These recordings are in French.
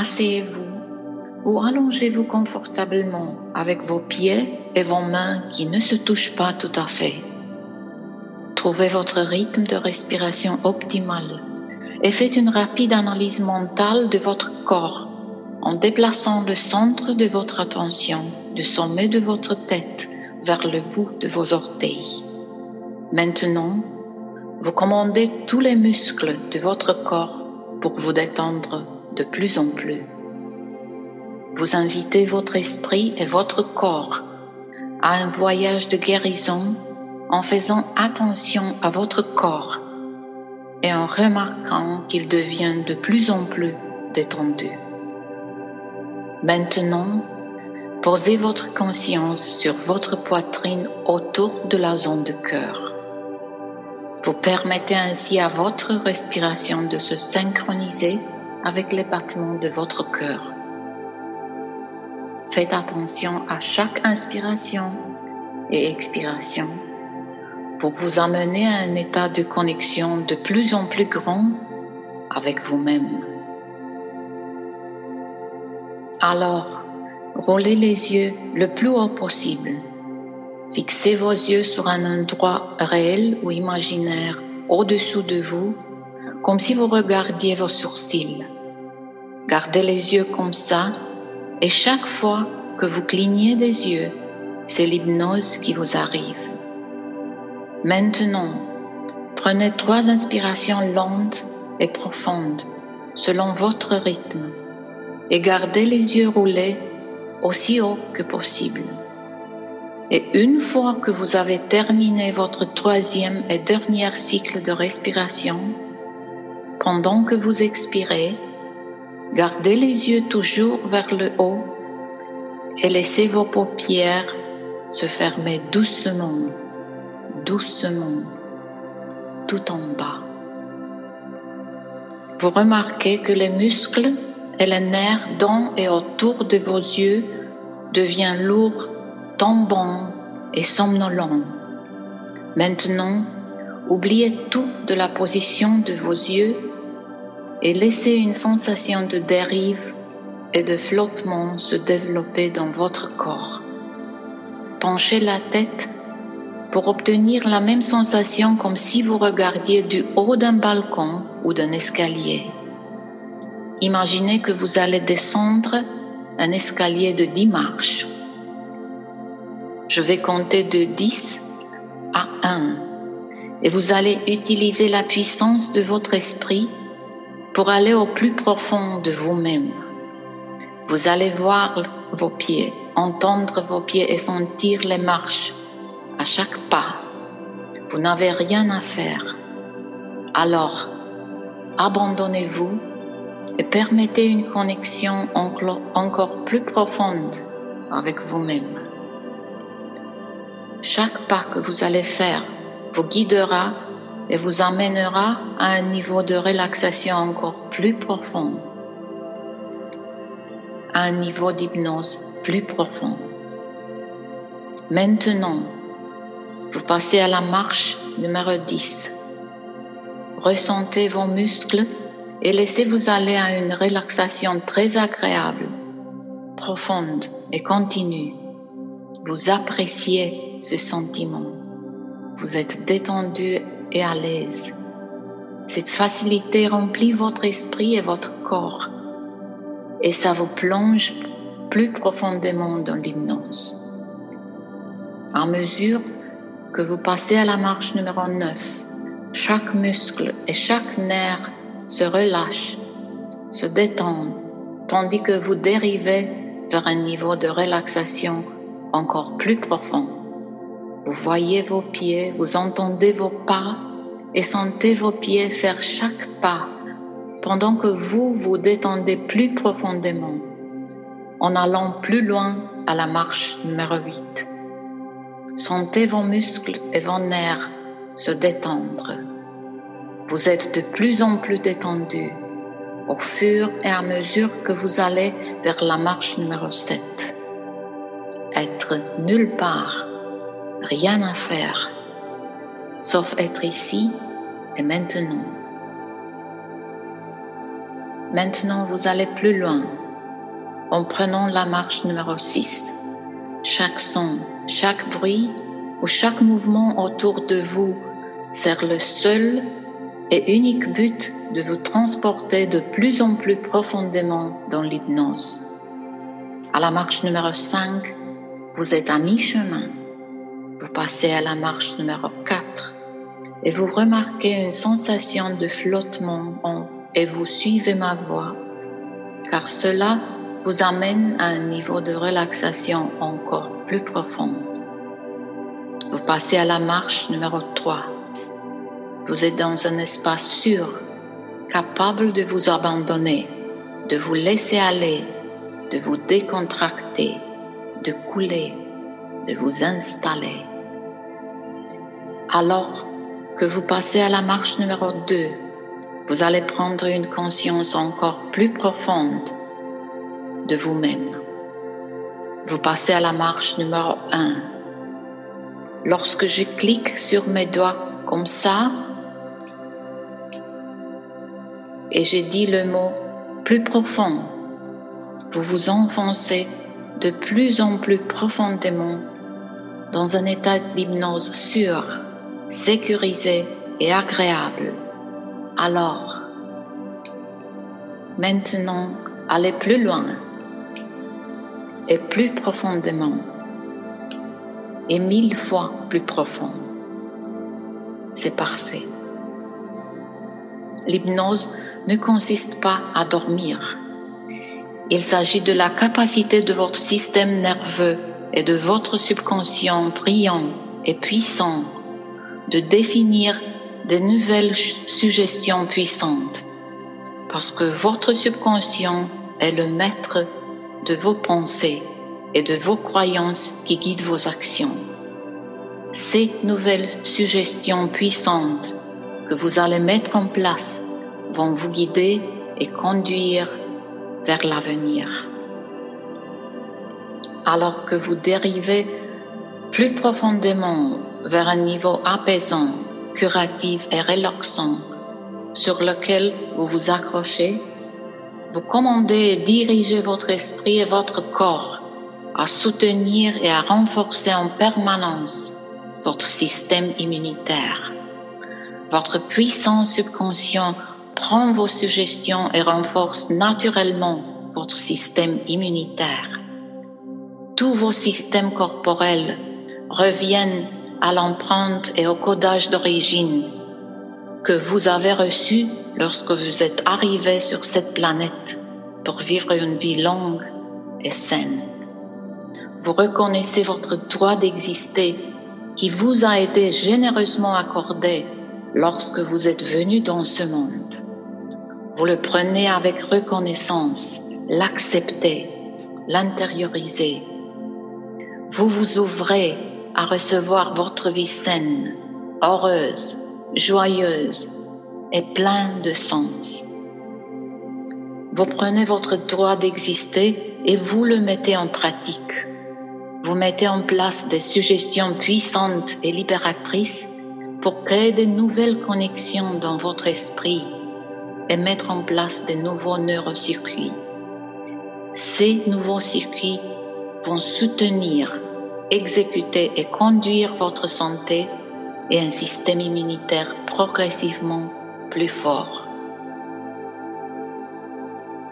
asseyez-vous ou allongez-vous confortablement avec vos pieds et vos mains qui ne se touchent pas tout à fait. Trouvez votre rythme de respiration optimal et faites une rapide analyse mentale de votre corps en déplaçant le centre de votre attention du sommet de votre tête vers le bout de vos orteils. Maintenant, vous commandez tous les muscles de votre corps pour vous détendre de plus en plus. Vous invitez votre esprit et votre corps à un voyage de guérison en faisant attention à votre corps et en remarquant qu'il devient de plus en plus détendu. Maintenant, posez votre conscience sur votre poitrine autour de la zone de cœur. Vous permettez ainsi à votre respiration de se synchroniser avec les battements de votre cœur. Faites attention à chaque inspiration et expiration pour vous amener à un état de connexion de plus en plus grand avec vous-même. Alors, roulez les yeux le plus haut possible. Fixez vos yeux sur un endroit réel ou imaginaire au-dessous de vous, comme si vous regardiez vos sourcils. Gardez les yeux comme ça et chaque fois que vous clignez des yeux, c'est l'hypnose qui vous arrive. Maintenant, prenez trois inspirations lentes et profondes selon votre rythme et gardez les yeux roulés aussi haut que possible. Et une fois que vous avez terminé votre troisième et dernier cycle de respiration, pendant que vous expirez, gardez les yeux toujours vers le haut et laissez vos paupières se fermer doucement, doucement, tout en bas. Vous remarquez que les muscles et le nerf dans et autour de vos yeux devient lourd, tombant et somnolent. Maintenant, oubliez tout de la position de vos yeux et laissez une sensation de dérive et de flottement se développer dans votre corps. Penchez la tête pour obtenir la même sensation comme si vous regardiez du haut d'un balcon ou d'un escalier. Imaginez que vous allez descendre un escalier de 10 marches. Je vais compter de 10 à 1 et vous allez utiliser la puissance de votre esprit pour aller au plus profond de vous-même. Vous allez voir vos pieds, entendre vos pieds et sentir les marches à chaque pas. Vous n'avez rien à faire. Alors, abandonnez-vous et permettez une connexion encore plus profonde avec vous-même. Chaque pas que vous allez faire vous guidera et vous amènera à un niveau de relaxation encore plus profond, à un niveau d'hypnose plus profond. Maintenant, vous passez à la marche numéro 10. Ressentez vos muscles et laissez-vous aller à une relaxation très agréable, profonde et continue. Vous appréciez ce sentiment. Vous êtes détendu et à l'aise. Cette facilité remplit votre esprit et votre corps et ça vous plonge plus profondément dans l'hypnose. À mesure que vous passez à la marche numéro 9, chaque muscle et chaque nerf se relâchent, se détendent, tandis que vous dérivez vers un niveau de relaxation encore plus profond. Vous voyez vos pieds, vous entendez vos pas et sentez vos pieds faire chaque pas pendant que vous vous détendez plus profondément en allant plus loin à la marche numéro 8. Sentez vos muscles et vos nerfs se détendre. Vous êtes de plus en plus détendu au fur et à mesure que vous allez vers la marche numéro 7. Être nulle part, rien à faire, sauf être ici et maintenant. Maintenant, vous allez plus loin en prenant la marche numéro 6. Chaque son, chaque bruit ou chaque mouvement autour de vous sert le seul et unique but de vous transporter de plus en plus profondément dans l'hypnose. À la marche numéro 5, vous êtes à mi-chemin. Vous passez à la marche numéro 4 et vous remarquez une sensation de flottement et vous suivez ma voix, car cela vous amène à un niveau de relaxation encore plus profond. Vous passez à la marche numéro 3. Vous êtes dans un espace sûr, capable de vous abandonner, de vous laisser aller, de vous décontracter, de couler, de vous installer. Alors que vous passez à la marche numéro 2, vous allez prendre une conscience encore plus profonde de vous-même. Vous passez à la marche numéro 1. Lorsque je clique sur mes doigts comme ça, et j'ai dit le mot plus profond, vous vous enfoncez de plus en plus profondément dans un état d'hypnose sûr, sécurisé et agréable. Alors, maintenant, allez plus loin et plus profondément et mille fois plus profond. C'est parfait. L'hypnose ne consiste pas à dormir. Il s'agit de la capacité de votre système nerveux et de votre subconscient brillant et puissant de définir des nouvelles suggestions puissantes, parce que votre subconscient est le maître de vos pensées et de vos croyances qui guident vos actions. Ces nouvelles suggestions puissantes que vous allez mettre en place vont vous guider et conduire vers l'avenir. Alors que vous dérivez plus profondément vers un niveau apaisant, curatif et relaxant sur lequel vous vous accrochez, vous commandez et dirigez votre esprit et votre corps à soutenir et à renforcer en permanence votre système immunitaire. Votre puissant subconscient prend vos suggestions et renforce naturellement votre système immunitaire. Tous vos systèmes corporels reviennent à l'empreinte et au codage d'origine que vous avez reçu lorsque vous êtes arrivé sur cette planète pour vivre une vie longue et saine. Vous reconnaissez votre droit d'exister qui vous a été généreusement accordé lorsque vous êtes venu dans ce monde. Vous le prenez avec reconnaissance, l'acceptez, l'intériorisez. Vous vous ouvrez à recevoir votre vie saine, heureuse, joyeuse et pleine de sens. Vous prenez votre droit d'exister et vous le mettez en pratique. Vous mettez en place des suggestions puissantes et libératrices pour créer de nouvelles connexions dans votre esprit et mettre en place de nouveaux neurocircuits. Ces nouveaux circuits vont soutenir, exécuter et conduire votre santé et un système immunitaire progressivement plus fort.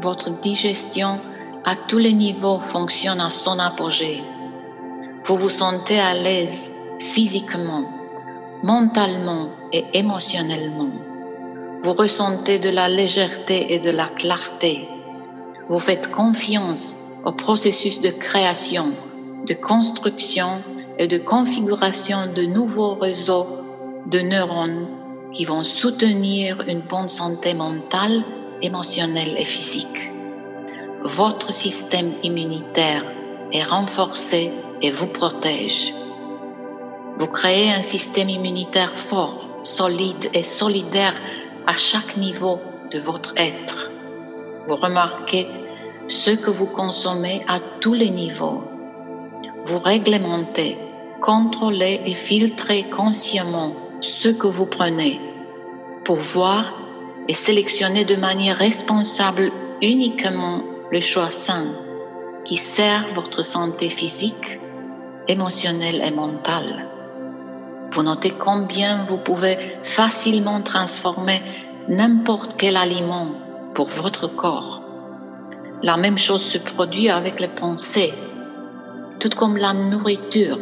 Votre digestion à tous les niveaux fonctionne à son apogée. Vous vous sentez à l'aise physiquement, mentalement et émotionnellement. Vous ressentez de la légèreté et de la clarté. Vous faites confiance au processus de création, de construction et de configuration de nouveaux réseaux de neurones qui vont soutenir une bonne santé mentale, émotionnelle et physique. Votre système immunitaire est renforcé et vous protège. Vous créez un système immunitaire fort, solide et solidaire à chaque niveau de votre être. Vous remarquez ce que vous consommez à tous les niveaux. Vous réglementez, contrôlez et filtrez consciemment ce que vous prenez pour voir et sélectionnez de manière responsable uniquement le choix sain qui sert votre santé physique, émotionnelle et mentale. Vous notez combien vous pouvez facilement transformer n'importe quel aliment pour votre corps. La même chose se produit avec les pensées. Tout comme la nourriture,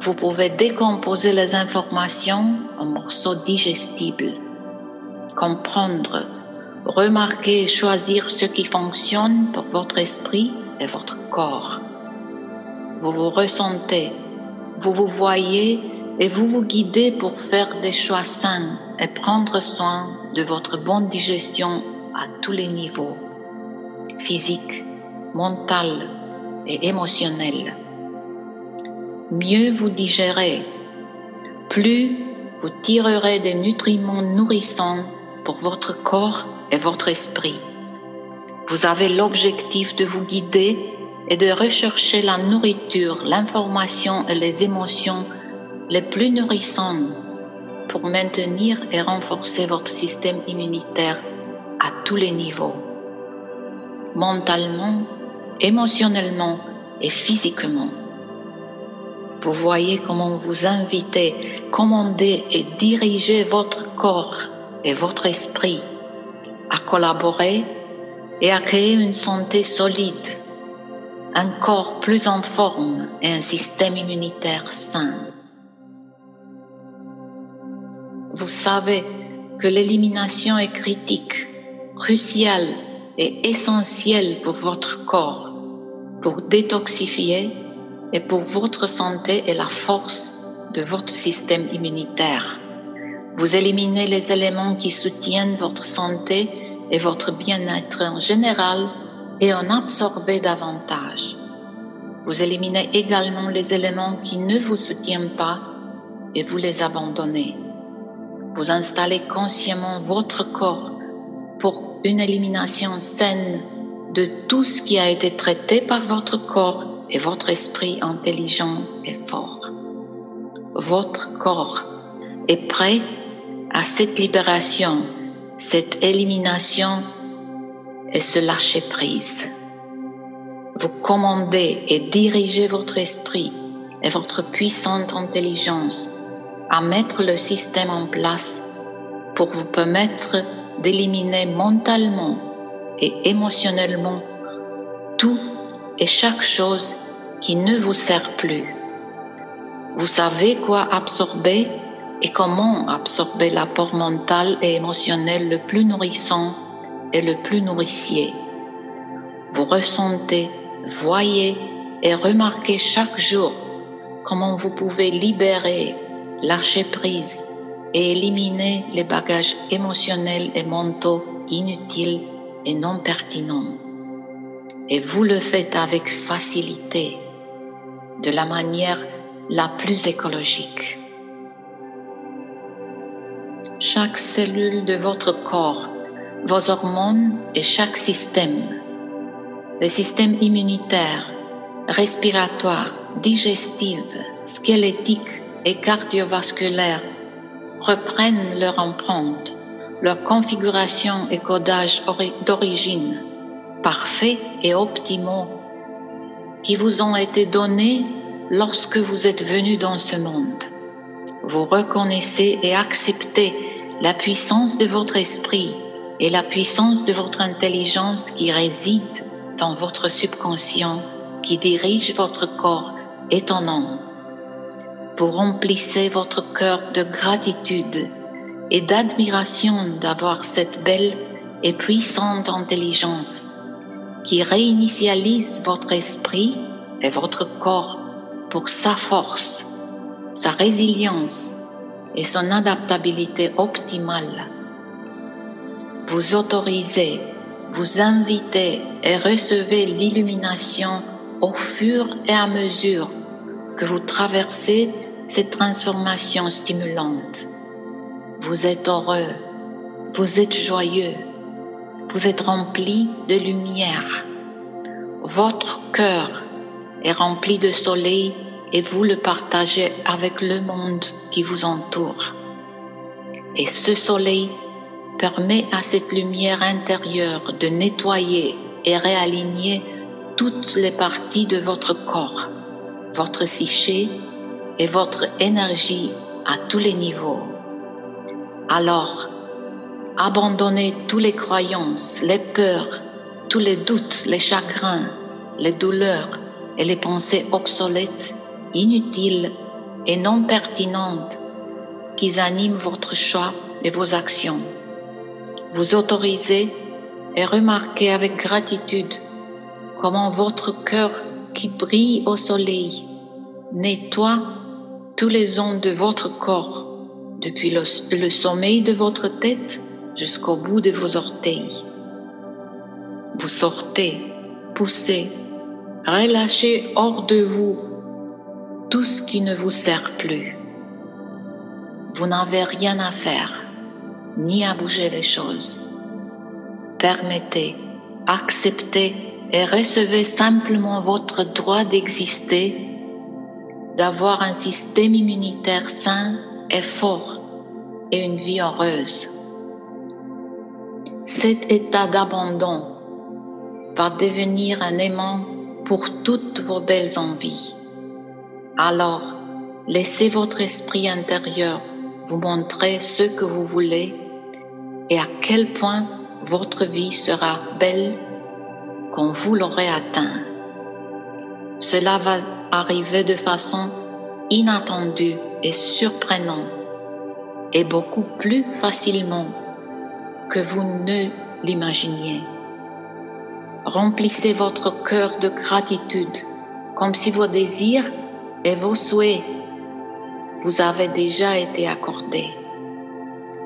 vous pouvez décomposer les informations en morceaux digestibles, comprendre, remarquer et choisir ce qui fonctionne pour votre esprit et votre corps. Vous vous ressentez, vous vous voyez et vous vous guidez pour faire des choix sains et prendre soin de votre bonne digestion à tous les niveaux, physique, mental et émotionnel. Mieux vous digérez, plus vous tirerez des nutriments nourrissants pour votre corps et votre esprit. Vous avez l'objectif de vous guider et de rechercher la nourriture, l'information et les émotions les plus nourrissantes pour maintenir et renforcer votre système immunitaire à tous les niveaux, mentalement, émotionnellement et physiquement. Vous voyez comment vous invitez, commandez et dirigez votre corps et votre esprit à collaborer et à créer une santé solide, un corps plus en forme et un système immunitaire sain. Vous savez que l'élimination est critique, cruciale et essentielle pour votre corps, pour détoxifier et pour votre santé et la force de votre système immunitaire. Vous éliminez les éléments qui soutiennent votre santé et votre bien-être en général et en absorbez davantage. Vous éliminez également les éléments qui ne vous soutiennent pas et vous les abandonnez. Vous installez consciemment votre corps pour une élimination saine de tout ce qui a été traité par votre corps et votre esprit intelligent et fort. Votre corps est prêt à cette libération, cette élimination et ce lâcher prise. Vous commandez et dirigez votre esprit et votre puissante intelligence à mettre le système en place pour vous permettre d'éliminer mentalement et émotionnellement tout et chaque chose qui ne vous sert plus. Vous savez quoi absorber et comment absorber l'apport mental et émotionnel le plus nourrissant et le plus nourricier. Vous ressentez, voyez et remarquez chaque jour comment vous pouvez libérer, lâcher prise et éliminer les bagages émotionnels et mentaux inutiles et non pertinents et vous le faites avec facilité, de la manière la plus écologique. Chaque cellule de votre corps, vos hormones et chaque système, les systèmes immunitaires, respiratoires, digestifs, squelettiques et cardiovasculaires reprennent leur empreinte, leur configuration et codage d'origine parfaits et optimaux qui vous ont été donnés lorsque vous êtes venu dans ce monde. Vous reconnaissez et acceptez la puissance de votre esprit et la puissance de votre intelligence qui réside dans votre subconscient, qui dirige votre corps étonnant. Vous remplissez votre cœur de gratitude et d'admiration d'avoir cette belle et puissante intelligence qui réinitialise votre esprit et votre corps pour sa force, sa résilience et son adaptabilité optimale. Vous autorisez, vous invitez et recevez l'illumination au fur et à mesure que vous traversez cette transformation stimulante. Vous êtes heureux, vous êtes joyeux, vous êtes rempli de lumière. Votre cœur est rempli de soleil et vous le partagez avec le monde qui vous entoure. Et ce soleil permet à cette lumière intérieure de nettoyer et réaligner toutes les parties de votre corps, votre psyché et votre énergie à tous les niveaux. Alors, abandonnez toutes les croyances, les peurs, tous les doutes, les chagrins, les douleurs et les pensées obsolètes, inutiles et non pertinentes qui animent votre choix et vos actions. Vous autorisez et remarquez avec gratitude comment votre cœur qui brille au soleil nettoie tous les ondes de votre corps, depuis le, le sommeil de votre tête jusqu'au bout de vos orteils. Vous sortez, poussez, relâchez hors de vous tout ce qui ne vous sert plus. Vous n'avez rien à faire, ni à bouger les choses. Permettez, acceptez et recevez simplement votre droit d'exister, d'avoir un système immunitaire sain et fort et une vie heureuse. Cet état d'abandon va devenir un aimant pour toutes vos belles envies. Alors, laissez votre esprit intérieur vous montrer ce que vous voulez et à quel point votre vie sera belle quand vous l'aurez atteint. Cela va arriver de façon inattendue et surprenante et beaucoup plus facilement que vous ne l'imaginiez. Remplissez votre cœur de gratitude comme si vos désirs et vos souhaits vous avaient déjà été accordés.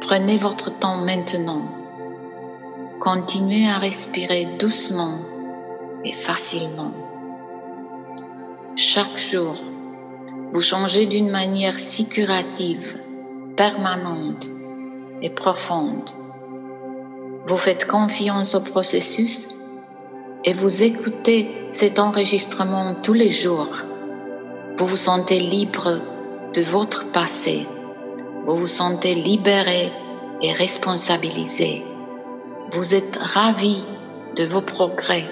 Prenez votre temps maintenant. Continuez à respirer doucement et facilement. Chaque jour, vous changez d'une manière si curative, permanente et profonde. Vous faites confiance au processus et vous écoutez cet enregistrement tous les jours. Vous vous sentez libre de votre passé. Vous vous sentez libéré et responsabilisé. Vous êtes ravi de vos progrès,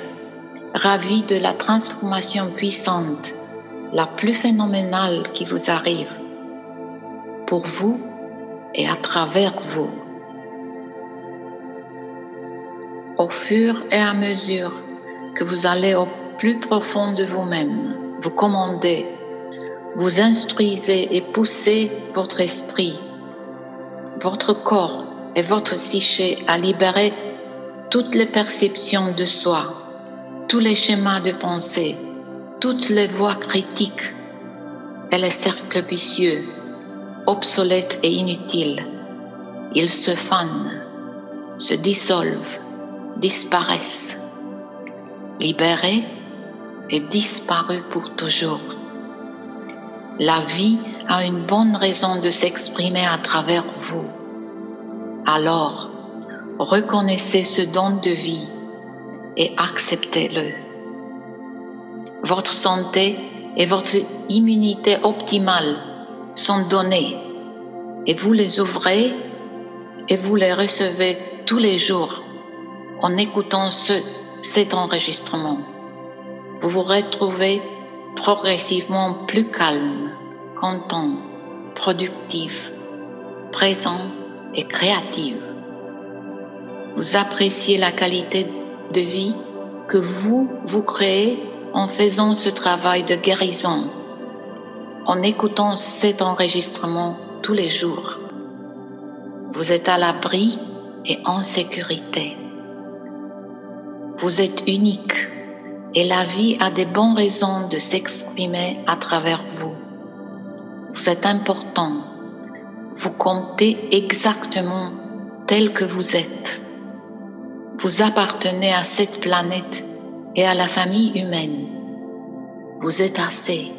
ravi de la transformation puissante, la plus phénoménale qui vous arrive, pour vous et à travers vous. Au fur et à mesure que vous allez au plus profond de vous-même, vous commandez, vous instruisez et poussez votre esprit, votre corps et votre psyché à libérer toutes les perceptions de soi, tous les schémas de pensée, toutes les voies critiques et les cercles vicieux, obsolètes et inutiles. Ils se fanent, se dissolvent disparaissent, libérés et disparus pour toujours. La vie a une bonne raison de s'exprimer à travers vous. Alors, reconnaissez ce don de vie et acceptez-le. Votre santé et votre immunité optimale sont données et vous les ouvrez et vous les recevez tous les jours en écoutant ce, cet enregistrement. Vous vous retrouvez progressivement plus calme, content, productif, présent et créatif. Vous appréciez la qualité de vie que vous vous créez en faisant ce travail de guérison, en écoutant cet enregistrement tous les jours. Vous êtes à l'abri et en sécurité. Vous êtes unique et la vie a des bonnes raisons de s'exprimer à travers vous. Vous êtes important. Vous comptez exactement tel que vous êtes. Vous appartenez à cette planète et à la famille humaine. Vous êtes assez.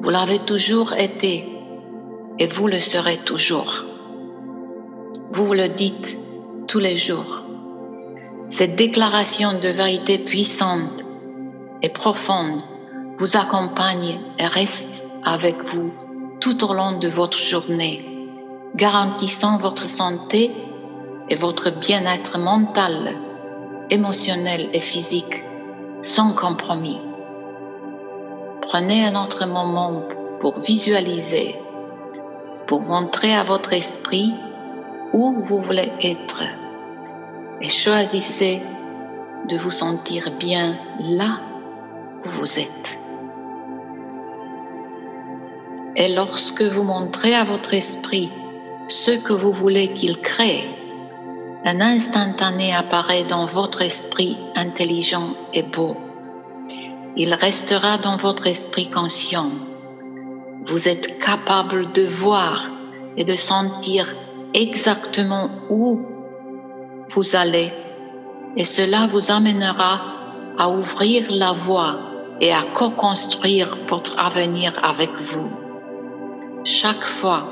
Vous l'avez toujours été et vous le serez toujours. Vous le dites tous les jours. Cette déclaration de vérité puissante et profonde vous accompagne et reste avec vous tout au long de votre journée, garantissant votre santé et votre bien-être mental, émotionnel et physique sans compromis. Prenez un autre moment pour visualiser, pour montrer à votre esprit où vous voulez être et choisissez de vous sentir bien là où vous êtes. Et lorsque vous montrez à votre esprit ce que vous voulez qu'il crée, un instantané apparaît dans votre esprit intelligent et beau. Il restera dans votre esprit conscient. Vous êtes capable de voir et de sentir exactement où vous allez et cela vous amènera à ouvrir la voie et à co-construire votre avenir avec vous. Chaque fois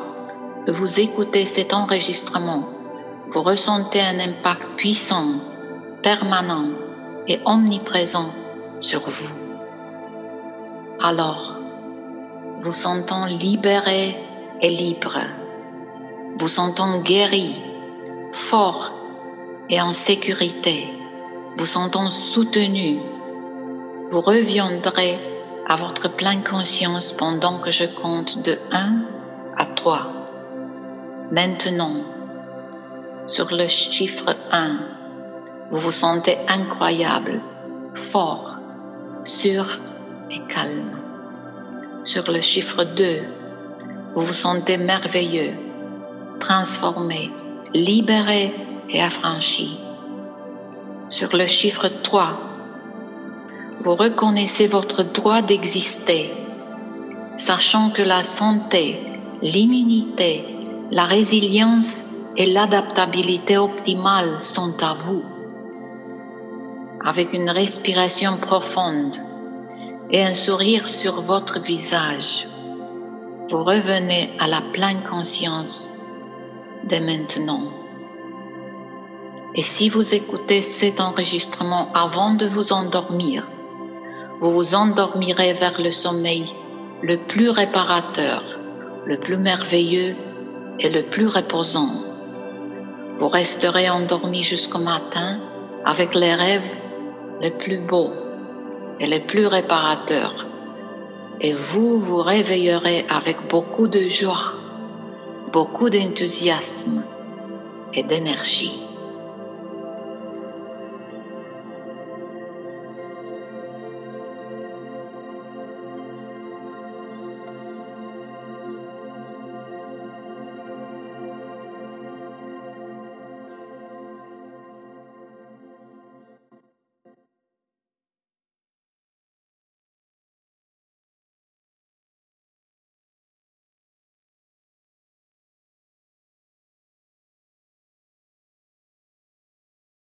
que vous écoutez cet enregistrement, vous ressentez un impact puissant, permanent et omniprésent sur vous. Alors, vous sentons libéré et libre, vous sentons guéri, fort et en sécurité, vous sentons soutenu, vous reviendrez à votre pleine conscience pendant que je compte de 1 à 3. Maintenant, sur le chiffre 1, vous vous sentez incroyable, fort, sûr et calme. Sur le chiffre 2, vous vous sentez merveilleux, transformé, libéré et affranchi. Sur le chiffre 3, vous reconnaissez votre droit d'exister, sachant que la santé, l'immunité, la résilience et l'adaptabilité optimale sont à vous. Avec une respiration profonde et un sourire sur votre visage, vous revenez à la pleine conscience de maintenant. Et si vous écoutez cet enregistrement avant de vous endormir, vous vous endormirez vers le sommeil le plus réparateur, le plus merveilleux et le plus reposant. Vous resterez endormi jusqu'au matin avec les rêves les plus beaux et les plus réparateurs. Et vous vous réveillerez avec beaucoup de joie, beaucoup d'enthousiasme et d'énergie.